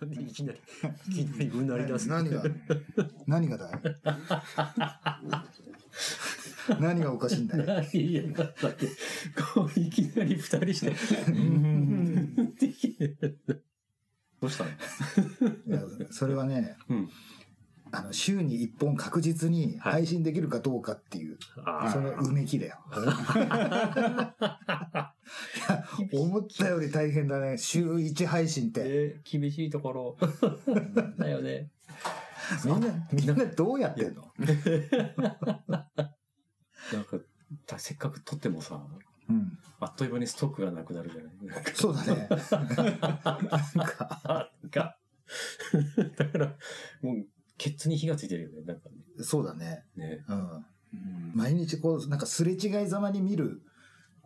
なんでいきなり、いきなりうなり出す。何が、何がだい？何がおかしいんだい？いや、だって、こう、いきなり二人して、うーん ってどうしたの？いやそれはね、うんあの週に1本確実にはい配信できるかどうかっていう、あそのうめきだよ。思ったより大変だね。週1配信って。えー厳しいところ。だよね。みんな、みんなどうやってんの？なんか、だせっかく撮ってもさ、うん。あっという間にストックがなくなるじゃない？そうだね。なんか だから、もう、ケツに火がついてるよね、なんかそうだね。ね。うん。うん毎日こう、なんかすれ違いざまに見る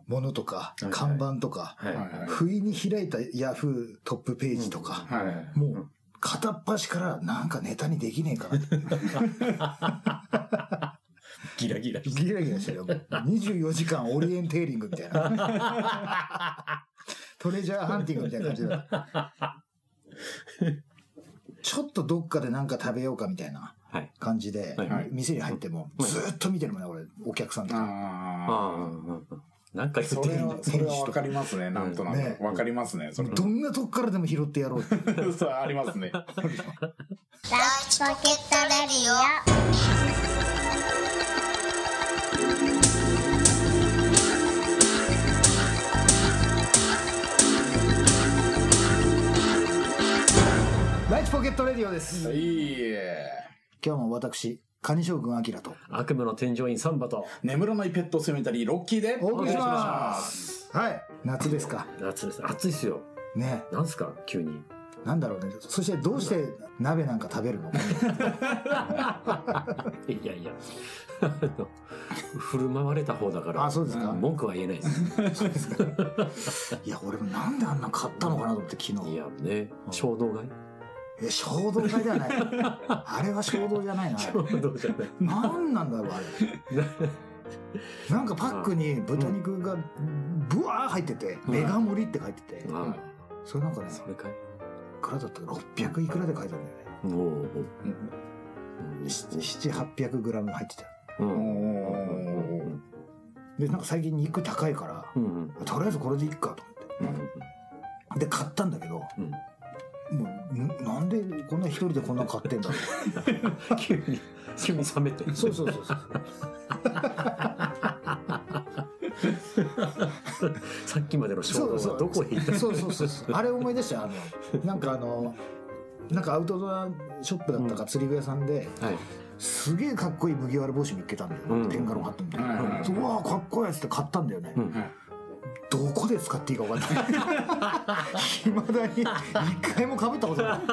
ものとか看板とか、不意に開いたヤフートップページとか、はい。もう片っ端からなんかネタにできねえから。ギラギラして。ギラギラしてるよ。24時間オリエンテーリングみたいな。トレジャーハンティングみたいな感じだ。ちょっとどっかでなんか食べようかみたいなはい。感じではいはい、店に入ってもはいずーっと見てるもんね、俺、お客さんとか。あなんか言ってるれは、それはわかりますね。なんとなねく。わかりますね。それ。どんなとこからでも拾ってやろうって。そう、ありますね。ラジポケットレディオチポケットレディオです。いいえ。今日も私、カニ将軍アキラと悪夢の添乗員サンバと、眠らないペットセメタリーロッキーでお送りします。はい、夏ですか。夏です。暑いっすよ。ね、なんすか？急に。なんだろうね。そしてどうして鍋なんか食べるの？いやいや。あ の振る舞われた方だから。あ、そうですか。文句は言えないです。いや、俺もなんであんな買ったのかなと思って昨日。いやね、衝動買いえ、衝動買いではない。あれは衝動じゃないな。衝動じゃない。なんなんだろう、あれ。なんかパックに豚肉がブワー入ってて、メガ盛りって書いてて、あそれなんかね、それかい。いくらだったか600いくらで書いてあるんだよね。おーおー7、800グラム入ってたで、なんか最近肉高いから、うんうん。とりあえずこれでいっかと思って。うん。で、買ったんだけど、うんもう、んなんでこんな一人でこんな買ってんだろ 急に急に冷めてう。そうそうそうそう。さっきまでの衝動はどこへ行った？そうそうそうそう。あれ思い出したよあの、なんかあの、なんかアウトドアショップだったか釣り具屋さんで、はい。すげえかっこいい麦わら帽子見っけたんだよ、うん。テンガロンハットみたいな、はいはいはい。うわあかっこいいやつって買ったんだよね、うんどこで使っていいか分かんない。いまだに一回もかぶったことない。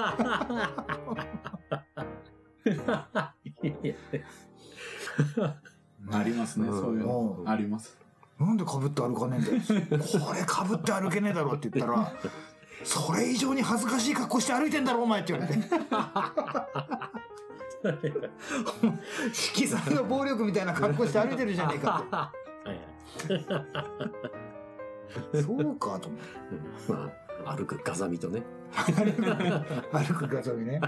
ありますね、うんそういうの。う。ん。あります。なんでかぶって歩かねえんだよ。これかぶって歩けねえだろって言ったらそれ以上に恥ずかしい格好して歩いてんだろお前って言われて。色彩の暴力みたいな格好して歩いてるじゃねえかはいってそうかと思って。うん。まあ歩くガザミとね。歩くガチャミね。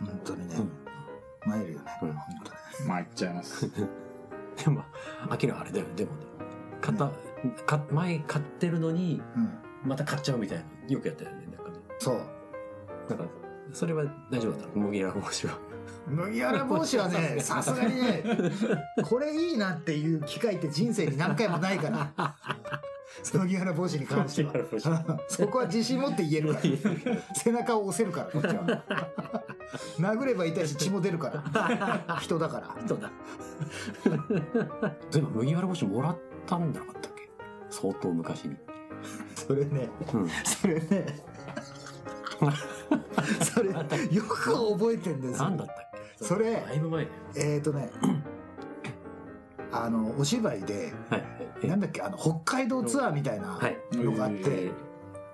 本当にね。参るよね。うん。本当に参っちゃいます。でもアキラあれだよでもね。買ったか前買ってるのにうん。また買っちゃうみたいなよくやったよねなんかね。そう。なんかそれは大丈夫だったの？麦わら帽子は麦わら帽子は ね。さすがにねこれいいなっていう機会って人生に何回もないから。麦わら帽子に関しては。そこは自信持って言えるから。背中を押せるからこっちは。殴れば痛いし血も出るから。人だから。そうだ。でも麦わら帽子もらったんじゃなかったっけ？相当昔に。それね。うん。それね それよく覚えてんですよ。何だったっけ？それだいぶ前えっ、ー、とね あのお芝居ではい。え？なんだっけ？あの北海道ツアーみたいなはい。のがあって、え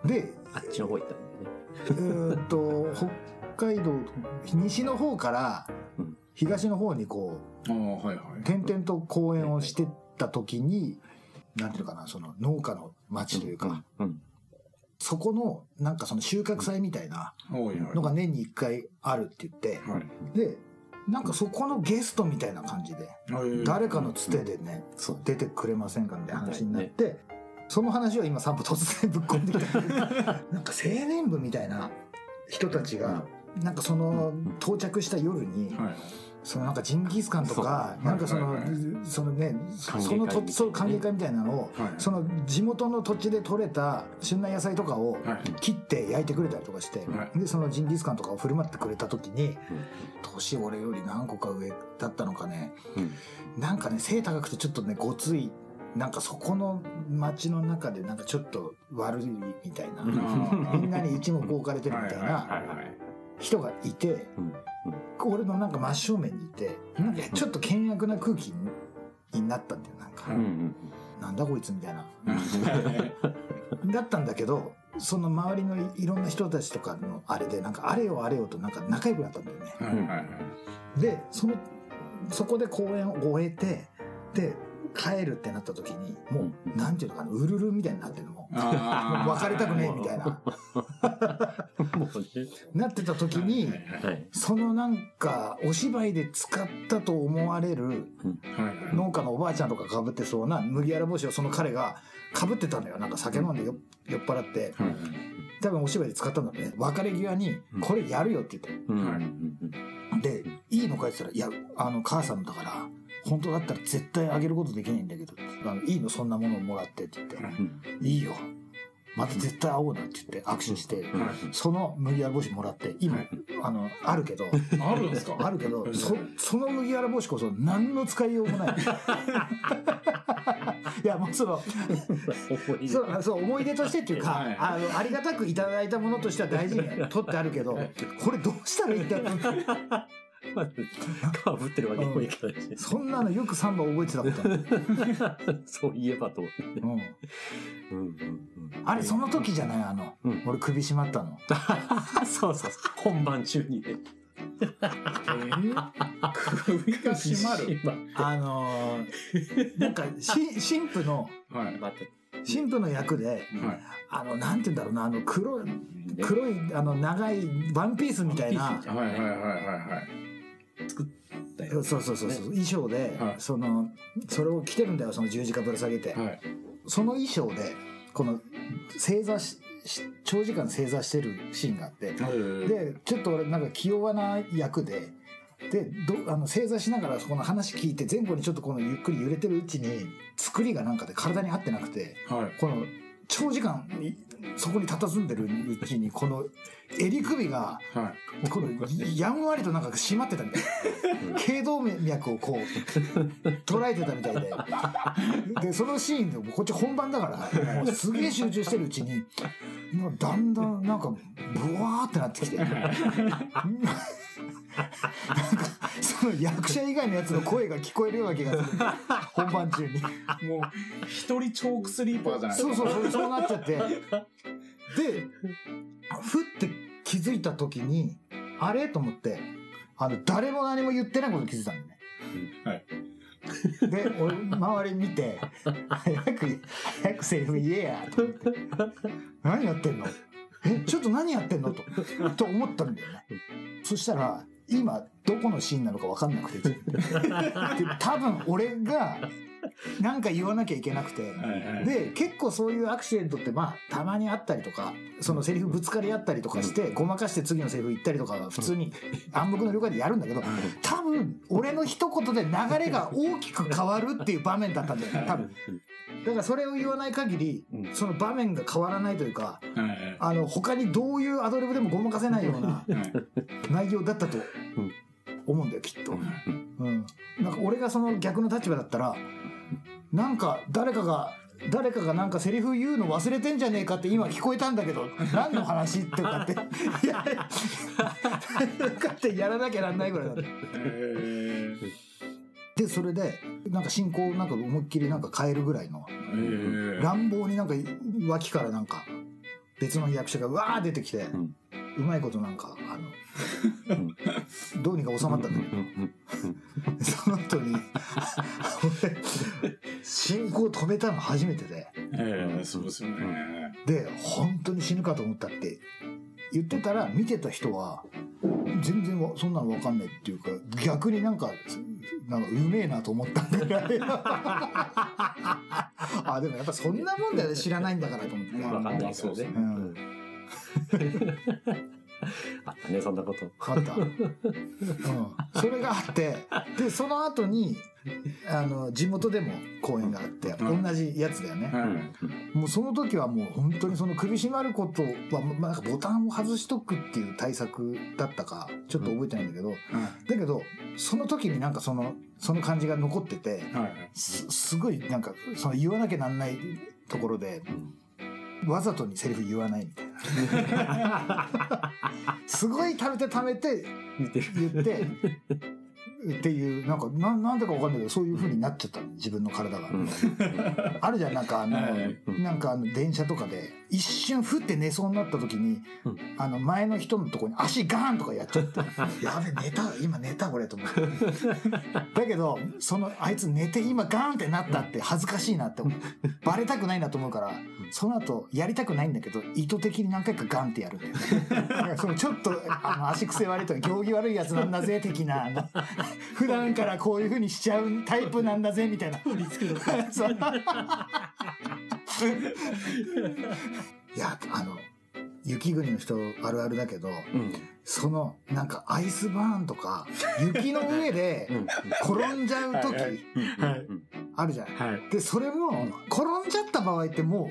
でーあっちの方行ったんだよね。えーっと 北海道西の方からうん。東の方にこああ、はいはうい。点々と公演をしてった時になんていうのかなその農家の町というか、うんそこのなんかその収穫祭みたいなのが年に1回あるって言って、はい。でなんかそこのゲストみたいな感じで誰かのつてでね出てくれませんかみたいな話になって、その話を今散歩突然ぶっ込んできた。なんか青年部みたいな人たちが、なんかその到着した夜に、はいそのなんかジンギスカンとかなんかその、そのねそのとそう歓迎会みたいなのを、はい。その地元の土地で採れた旬な野菜とかをはい。切って焼いてくれたりとかして、はでそのジンギスカンとかを振る舞ってくれた時に年俺より何個か上だったのかね。うん。なんかね背高くてちょっとねごついなんかそこの町の中でなんかちょっと悪いみたいな、みんなに一目置かれてるみたいな人がいて、うん俺のなんか真正面にいてなん。かちょっと険悪な空気になったんだよなんか、うんうんなんだこいつみたいな。う んだったんだけどその周りのいいろんな人たちとかのあれでなんかあれよあれよとなんか仲良くなったんだよね。はいはいはい。でそのそこで公演を終えてで帰るってなった時にもう、うんなんていうのかなうるるみたいになってるのもあー。別れたくねえみたいな。もうね。なってた時にそのなんかお芝居で使ったと思われる農家のおばあちゃんとかかぶってそうな麦わら帽子をその彼がかぶってたのよ。なんか酒飲んでよ酔っ払って。はい多分お芝居で使ったんだね。別れ際に「これやるよ」って言って。うん。はい「でいいのか?」って言ったら「いやあの母さんだから本当だったら絶対あげることできないんだけどあのいいのそんなものをもらって」って言ってうん「いいよ。また絶対会おうな」って言って握手してその麦わら帽子もらって今あのあるけどあるんですか？あるけどそその麦わら帽子こそ何の使いようもない。いやもうそのそうそう思い出としてっていうか、はい。あのありがたくいただいたものとしては大事に取ってあるけどこれどうしたらいいんだろうかぶってるわけにもいかないし。そんなのよくサンバ覚えてたことある、そういえばと思って。うん、うんうんうん。あれその時じゃない？あの、うん。俺首絞まったの。そうそうそう。本番中にね。え？ー首が締まる？あのーなんかし神父のはい。神父の役ではい。あのなんて言うんだろうな？あの黒い黒いあの長いワンピースみたいな。はいはいはいはいはいだよそうそうそうそう。衣装で、はい。そのそれを着てるんだよその十字架ぶら下げて、はい。その衣装でこの正座しし長時間正座してるシーンがあって。はいでちょっと俺なんか気弱な役で。でどあの正座しながらそこの話聞いて前後にちょっとこのゆっくり揺れてるうちに作りがなんかで体に合ってなくて。はい。この長時間にそこに佇んでるうちにこの襟首がはい。このやんわりとなんか締まってたみたいな。頸動脈をこう捉えてたみたいで。でそのシーンでこっち本番だからすげえ集中してるうちにだんだんなんかブワーってなってきてその役者以外のやつの声が聞こえるような気がする。本番中に。もう一人チョークスリーパーじゃない。そうそうそうそうなっちゃって。でふって気づいた時にあれ？と思って。あの誰も何も言ってないことに気づいたんだよね。はい。で俺周り見て早く早くセリフ言えやと思って。何やってんの？えちょっと何やってんの？とと思ったんだよね。そしたら今どこのシーンなのか分かんなくて で多分俺が何か言わなきゃいけなくてで結構そういうアクシデントってまあたまにあったりとかそのセリフぶつかり合ったりとかしてごまかして次のセリフ言ったりとかは普通に暗黙の了解でやるんだけど多分俺の一言で流れが大きく変わるっていう場面だったんだよね多分だからそれを言わない限りうん。その場面が変わらないというかはいはい。あの他にどういうアドリブでもごまかせないようなはい。内容だったと思うんだよきっと。うん、なんか俺がその逆の立場だったらなんか誰かが誰かがなんかセリフ言うの忘れてんじゃねえかって今聞こえたんだけど何の話ってかって。やれかってやらなきゃなんないぐらいだったえーでそれでなんか進行をなんか思いっきりなんか変えるぐらいのえー。乱暴になんか脇からなんか別の役者がわー出てきて、ん。うまいことなんか、あの、どうにか収まったんだけど、その後に、俺、進行止めたの初めてで、ええそうですよね。で、本当に死ぬかと思ったって言ってたら、見てた人は、全然わそんなの分かんないっていうか、逆になんか、なんかうめえなと思ったぐらい。あ、でもやっぱそんなもんだよね、知らないんだからと思って。まあわかんないですね。ねうんあったね、そんなこと。あった。うん。それがあって、で、その後に、あの、地元でも公演があって、うん同じやつだよね。はい。もうその時はもう本当にその首絞まることは、まあ、ボタンを外しとくっていう対策だったか、ちょっと覚えてないんだけど、だけど、その時になんかその、その感じが残ってて、はい。すすごいなんか、その言わなきゃなんないところで、わざとにセリフ言わないみたいな。すごい食べて食べて。言って、っていう、なんか、ななんでかわかんないけど、そういう風になっちゃったの、自分の体が。うんあるじゃん、なんかあの、はいなんかあの、電車とかで、一瞬ふって寝そうになった時に、うんあの、前の人のとこに足ガーンとかやっちゃって、やべ、寝た、今寝た、これ、と思って。だけど、その、あいつ寝て今ガーンってなったって恥ずかしいなって思う。バレたくないなと思うから、その後、やりたくないんだけど、意図的に何回かガンってやるんだそのちょっと、あの、足癖悪いとか、行儀悪いやつなんだぜ、的な、あの 普段からこういう風にしちゃうタイプなんだぜ、みたいな。振り付けのそう いや、あの、雪国の人あるあるだけど、うん。その、なんかアイスバーンとか、雪の上でうん。転んじゃう時。あるじゃない。はい。で、それも、転んじゃった場合ってもう、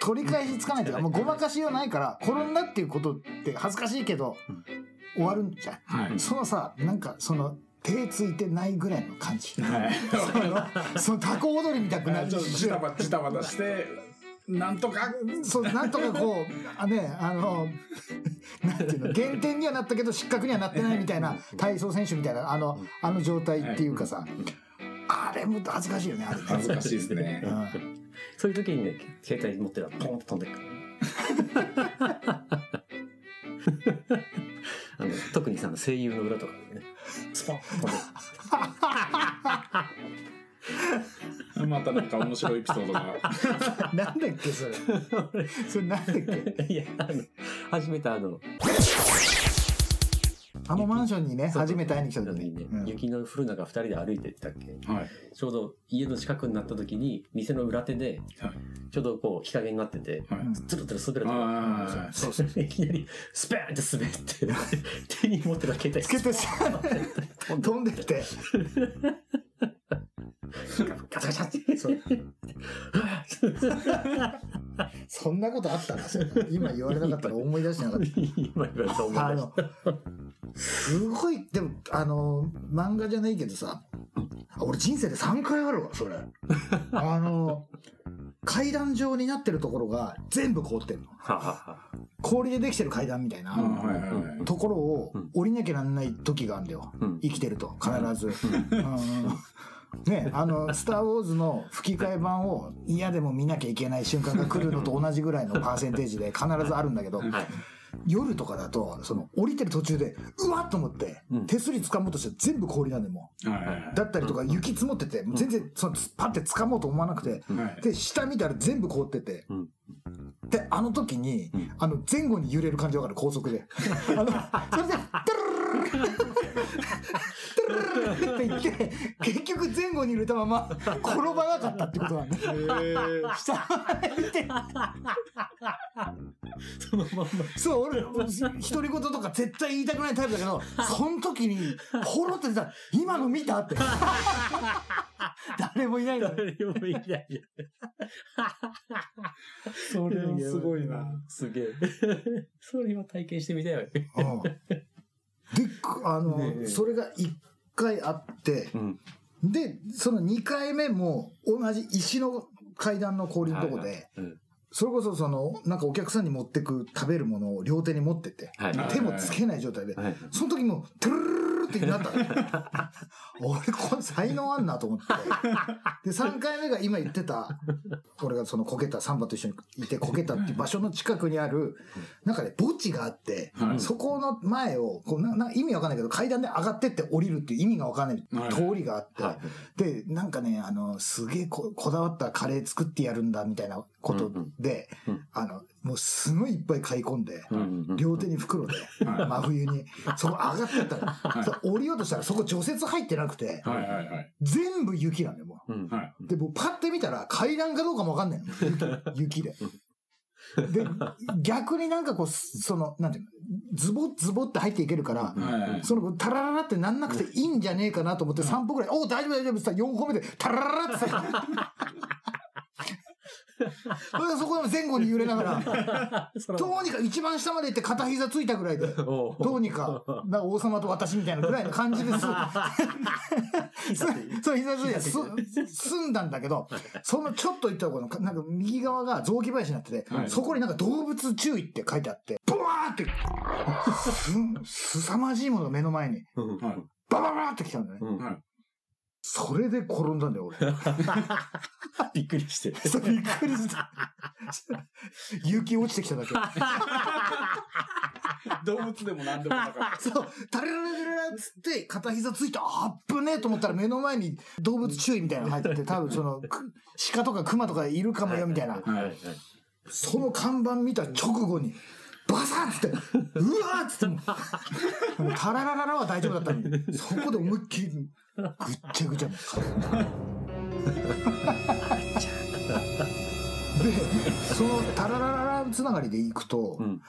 取り返しつかないというか、もうごまかしようないから、転んだっていうことって恥ずかしいけど、終わるんじゃん。はい。そのさ、なんかその、手ついてないぐらいの感じ。はい。そのそのタコ踊りみたくなるちょっとジタバジタバタして、なんとか、そう、なんとかこう、あね、あの、なんていうの、減点にはなったけど失格にはなってないみたいな、体操選手みたいな、あの、あの状態っていうかさ、あれも恥ずかしいよね、あ。恥ずかしいですね。うんそういう時にね、携帯持ってたらポンと飛んでくる。あの特にさ、声優の裏とかでね、スポンと またなんか面白いエピソードが。なんだっけ、それ。それなんだっけ？いや、あの、初めてあの、あのマンションにね、初めて会いに来た時時にね、うん雪の降る中二人で歩いてったっけはい。ちょうど家の近くになった時に、店の裏手で、はいちょうどこう日陰になってて、はい。うんつるつる滑るとあそうそう。いきなりスペーンって滑って、手に持ってた携帯つけてさ、飛んでって。ガチャガチャって。そうそんなことあったんな今言われなかったら思い出してなかった。今言われた思いあ出しの、すごい、でも、あの、漫画じゃないけどさ、俺人生で3回あるわ、それ。あの、階段状になってるところが全部凍ってんの。氷でできてる階段みたいなところをうん降りなきゃなんない時があるんだよ。うん生きてると、必ず。うんね、あの、スター・ウォーズの吹き替え版を嫌でも見なきゃいけない瞬間が来るのと同じぐらいのパーセンテージで必ずあるんだけど、はい。夜とかだと、その、降りてる途中で、うわっと思ってうん、手すり掴もうとして全部氷なんでも。だったりとか、雪積もってて、全然、その、パッて掴もうと思わなくて、はい。で、下見たら全部凍ってて、うん。で、あの時に、うん。あの、前後に揺れる感じわかる、高速で。あの、それで、って言って、結局前後に揺れたまま、転ばなかったってことなんだ。下見て、そのまんま。そう、俺、独り言とか絶対言いたくないタイプだけど、その時に、ほろって出た、今の見たって。誰もいないのに。誰もいない。それはすごいな。すげえ。それは体験してみたいわで、あの、ねえそれが一回あって、うん。で、その2回目も同じ石の階段の氷のとこで、うんそれこそその、なんかお客さんに持ってく食べるものを両手に持ってて、手もつけない状態で、はい。その時も、トゥルっってなった。の俺これ才能あんなと思って。で3回目が今言ってた俺がそのこけたサンバと一緒にいてこけたっていう場所の近くにあるなんかね墓地があって、はい。そこの前をこうなな意味わかんないけど階段で上がってって降りるっていう意味がわかんない。はい。通りがあって、はい。でなんかねあのすげえここだわったカレー作ってやるんだみたいなことで、うんうんあのもうすごいいっぱい買い込んで。両手に袋で、はい真冬に、そこ上がってったら、降りようとしたらそこ除雪入ってなくて、はいはいはい。全部雪なんだよ、もうんはい。う。で、もうパッて見たら階段かどうかもわかんないの。雪雪で。で、逆になんかこう、その、なんていうの、ズボッズボって入っていけるから、はいはい。その、タラララってなんなくていいんじゃねえかなと思って3歩ぐらい、おう大丈夫大丈夫って言ったら4歩目で、タラララってさ、それでそこで前後に揺れながら、どうにか一番下まで行って片膝ついたぐらいで、おどうにか、なんか王様と私みたいなぐらいの感じです。そう、膝ついてす、済んだんだけど、そのちょっと行ったところの、なんか右側が雑木林になってて、はい。そこになんか動物注意って書いてあって、ブワーって、す、凄まじいものが目の前に。バババーって来たんだね。うん。はい。それで転んだんだよ、俺。びっくりして。そうびっくりした。雪落ちてきただけ。動物でも何でもなかっそう、タレラレララっつって、片膝ついて、あっぶねえと思ったら目の前に動物注意みたいなの入ってて、多分その、く鹿とか熊とかいるかもよみたいな。た。はい。その看板見た直後に、バサッつって、うわーっつってタララララは大丈夫だったのに、そこで思いっきり、ぐっちゃぐちゃ。で、そのタララララつながりでいくと、うん。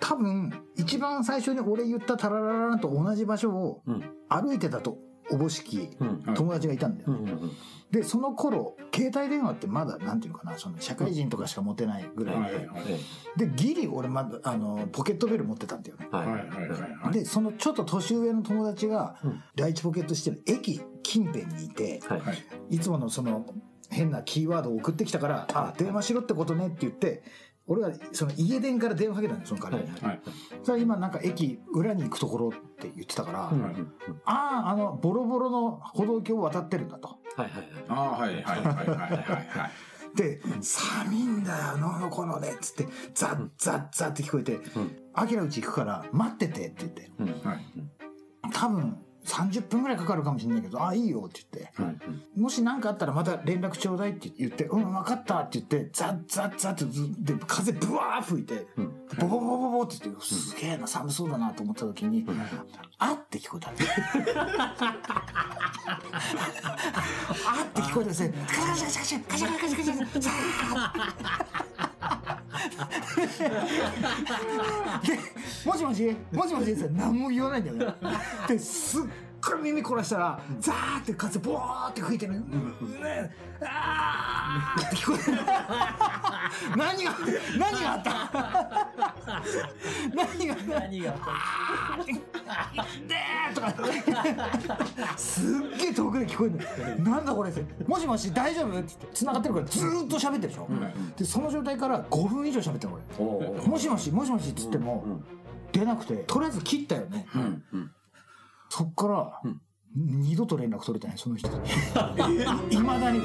多分、一番最初に俺言ったタララララと同じ場所をうん。歩いてたと、おぼしき友達がいたんだよ。うんうんで、その頃、携帯電話ってまだ、なんていうのかな、その社会人とかしか持てないぐらいで。で、ギリ俺まだ、あの、ポケットベル持ってたんだよね。で、そのちょっと年上の友達がうん、第一ポケットしてる駅近辺にいて。いつものその変なキーワードを送ってきたから、あ、電話しろってことねって言って、俺はその家電から電話かけたんだよ、その彼に。はい。それ今なんか駅裏に行くところって言ってたから、うんああ、あの、ボロボロの歩道橋を渡ってるんだと。はいはいはいああ、はいはいはいはいはいはい。で、寒いんだよ、ののこのね、つって、ザッザッザッって聞こえて、うんアキラうち行くから待っててって言って、うんはい。多分30分ぐらいかかるかもしれないけど、あ、いいよって言って、はいもし何かあったらまた連絡ちょうだいって言って、うん、分かったって言って、ザッザッザッってずで、風ブワー吹いて、うんボボボボボって言って、すげえな、寒そうだなと思った時に、あって聞こえたんだよ。あって聞こえたんですね。カシャカシャカシャカシャカシャカシャカシャザーで、もしもしもしもしって何も言わないんだよね。で、すっごい耳凝らしたら、ザーって風ボーって吹いてる。うんねあーって聞こえる。何が、何があった？何が、何がでーとか すっげえ遠くで聞こえるの。なんだこれって。もしもし大丈夫？って繋がってるからずーっと喋ってるでしょ、でその状態から5分以上喋ってる俺もしもしもしもしっつってもうん。出なくてとりあえず切ったよね。うん。うんそっからうん。二度と連絡取れてないその人といまだに。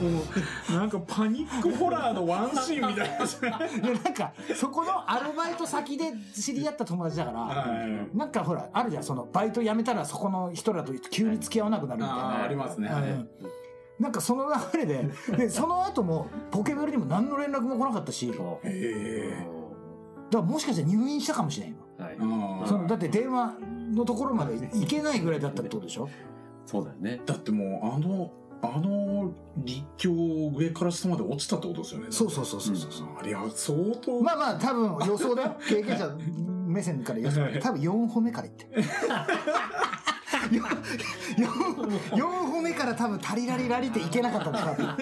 もう、なんかパニックホラーのワンシーンみたいな。なんかそこのアルバイト先で知り合った友達だからはい。なんかほらあるじゃんそのバイト辞めたらそこの人らと急に付き合わなくなるみたいな。ああ、ありますね。なんかその流れで、で、その後もポケベルにも何の連絡も来なかったし、だからもしかしたら入院したかもしれんよ。はい。そのだって電話のところまで行けないぐらいだったってことでしょ？そうだよねだってもう、あの、あの立教上から下まで落ちたってことですよね。そうそうそうそうそう。あれは相当。まあまあ多分予想だよ。経験者目線から予想だよ多分4歩目から行って。4歩目から多分タリラリラリっていけなかったんだ多分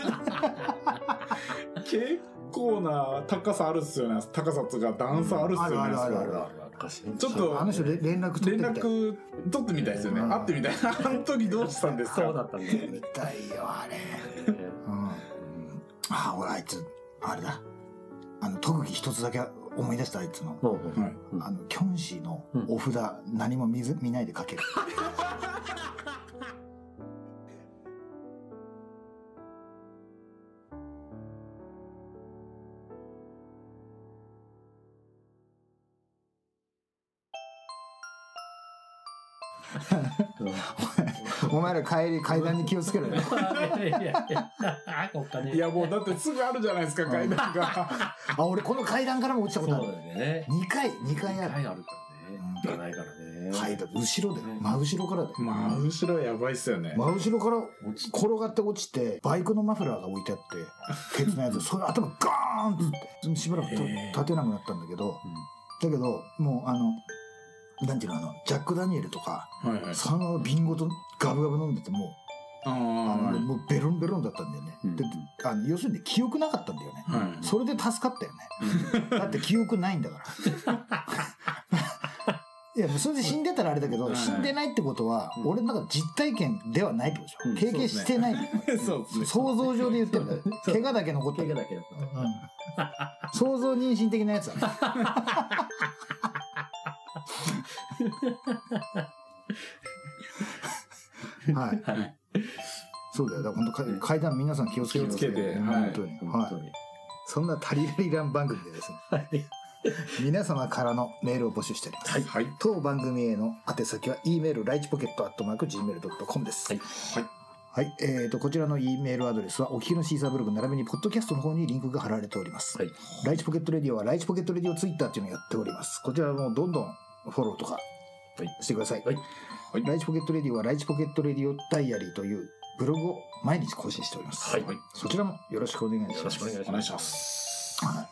結構な高さあるっすよね。高さとか段差あるっすよね。あるあるあるあるそれ昔ちょっとあの人れ連絡取連ってきたよ。絡取ってみたいですよね。うん会ってみたいな。あの時どうしたんですか？そうだったんだよね痛いよあれ。うん。あ、俺あいつ、あれだ。あの、特技一つだけ思い出したあいつの。あの、キョンシーのお札、何も見ず見ないで書ける。お前ら帰り階段に気をつけろよ。いやいやいや、お金。いやもうだってすぐあるじゃないですか階段が あ、俺この階段からも落ちたそうだよことある。ね。2回、2回ある。階あるからね。行かないからね。階段、後ろで、真後ろからで。真後ろやばいっすよね真後ろから転がって落ちて、バイクのマフラーが置いてあって、ケツのやつ、それ頭ガーンって、しばらく立てなくなったんだけど、だけど、もうあの、なんていうの、あの、ジャック・ダニエルとか、はいはいその瓶ごとガブガブ飲んでても、ああのーもうベロンベロンだったんだよね。うんであの要するに記憶なかったんだよね。はいそれで助かったよね。だって記憶ないんだから。いや、それで死んでたらあれだけど、はい死んでないってことは、うん俺の中で実体験ではないってことでしょ。うん経験してない。そうですね想像上で言ってるんだよ。怪我だけ残ってる。怪我だけだっうん想像妊娠的なやつだね。はい。た。はい。そうだよ。だから本当か階段皆さん気をつけてください気をつけてはい本当に。はい。そんなタリラリラン番組でですね、はい。皆様からのメールを募集しております。はい当番組への宛先は e メールライチポケットアットマーク gmail.com です。はいはいはい。えー、と、こちらの E メールアドレスは、お聞きのシーサーブログ並びに、ポッドキャストの方にリンクが貼られております。はい。ライチポケットレディオは、ライチポケットレディオツイッターっていうのをやっております。こちらもどんどんフォローとかはいしてください。はいはいライチポケットレディオは、ライチポケットレディオダイアリーというブログを毎日更新しております。はい。そちらもよろしくお願いします。よろしくお願いしま。ますすはい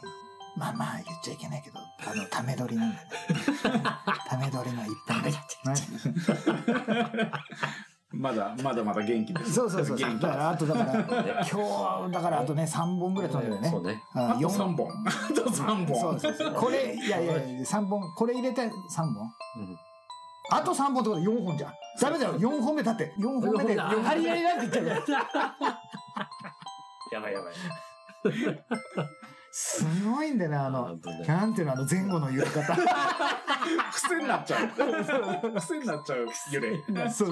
まあまあ言っちゃいけないけど、あの、ため撮りなんだね。ため撮りの一本ねまだまだまだ元気ですそうそうそう。だから、あとだから、今日、だからあとね、3本ぐらい撮るんだよね。そうね。ああと3本あと3本そうそうそう。これ、いやいやいや、3本、これ入れて3本？うんあと3本ってことで4本じゃん。ダメだよ、4本目だって。4本目で、四本目だハリハリなんて言っちゃうから。やばいやばい。すごいんだよね、あのないなんていうの、あの前後の揺れ方。癖になっちゃう癖になっちゃう揺れそう。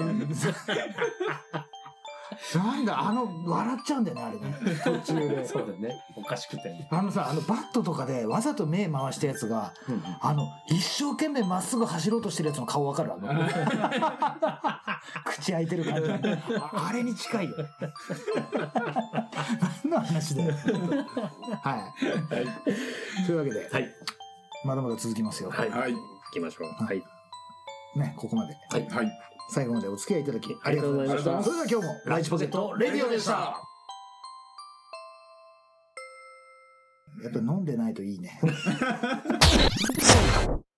なんだ、あの、笑っちゃうんだよね、あれね。途中で。そうだね。おかしくてね。あのさ、あのバットとかでわざと目回したやつが、あの、一生懸命まっすぐ走ろうとしてるやつの顔わかるあの 口開いてる感じ。ああれに近いよ。何の話だよ。はい。というわけで、はい。まだまだ続きますよ。はい。はい行きましょう。はい。ね、ここまで。はい最後までお付き合いいただきありがとうございました。それでは今日もライチポケットレディオでした。やっぱ飲んでないといいね。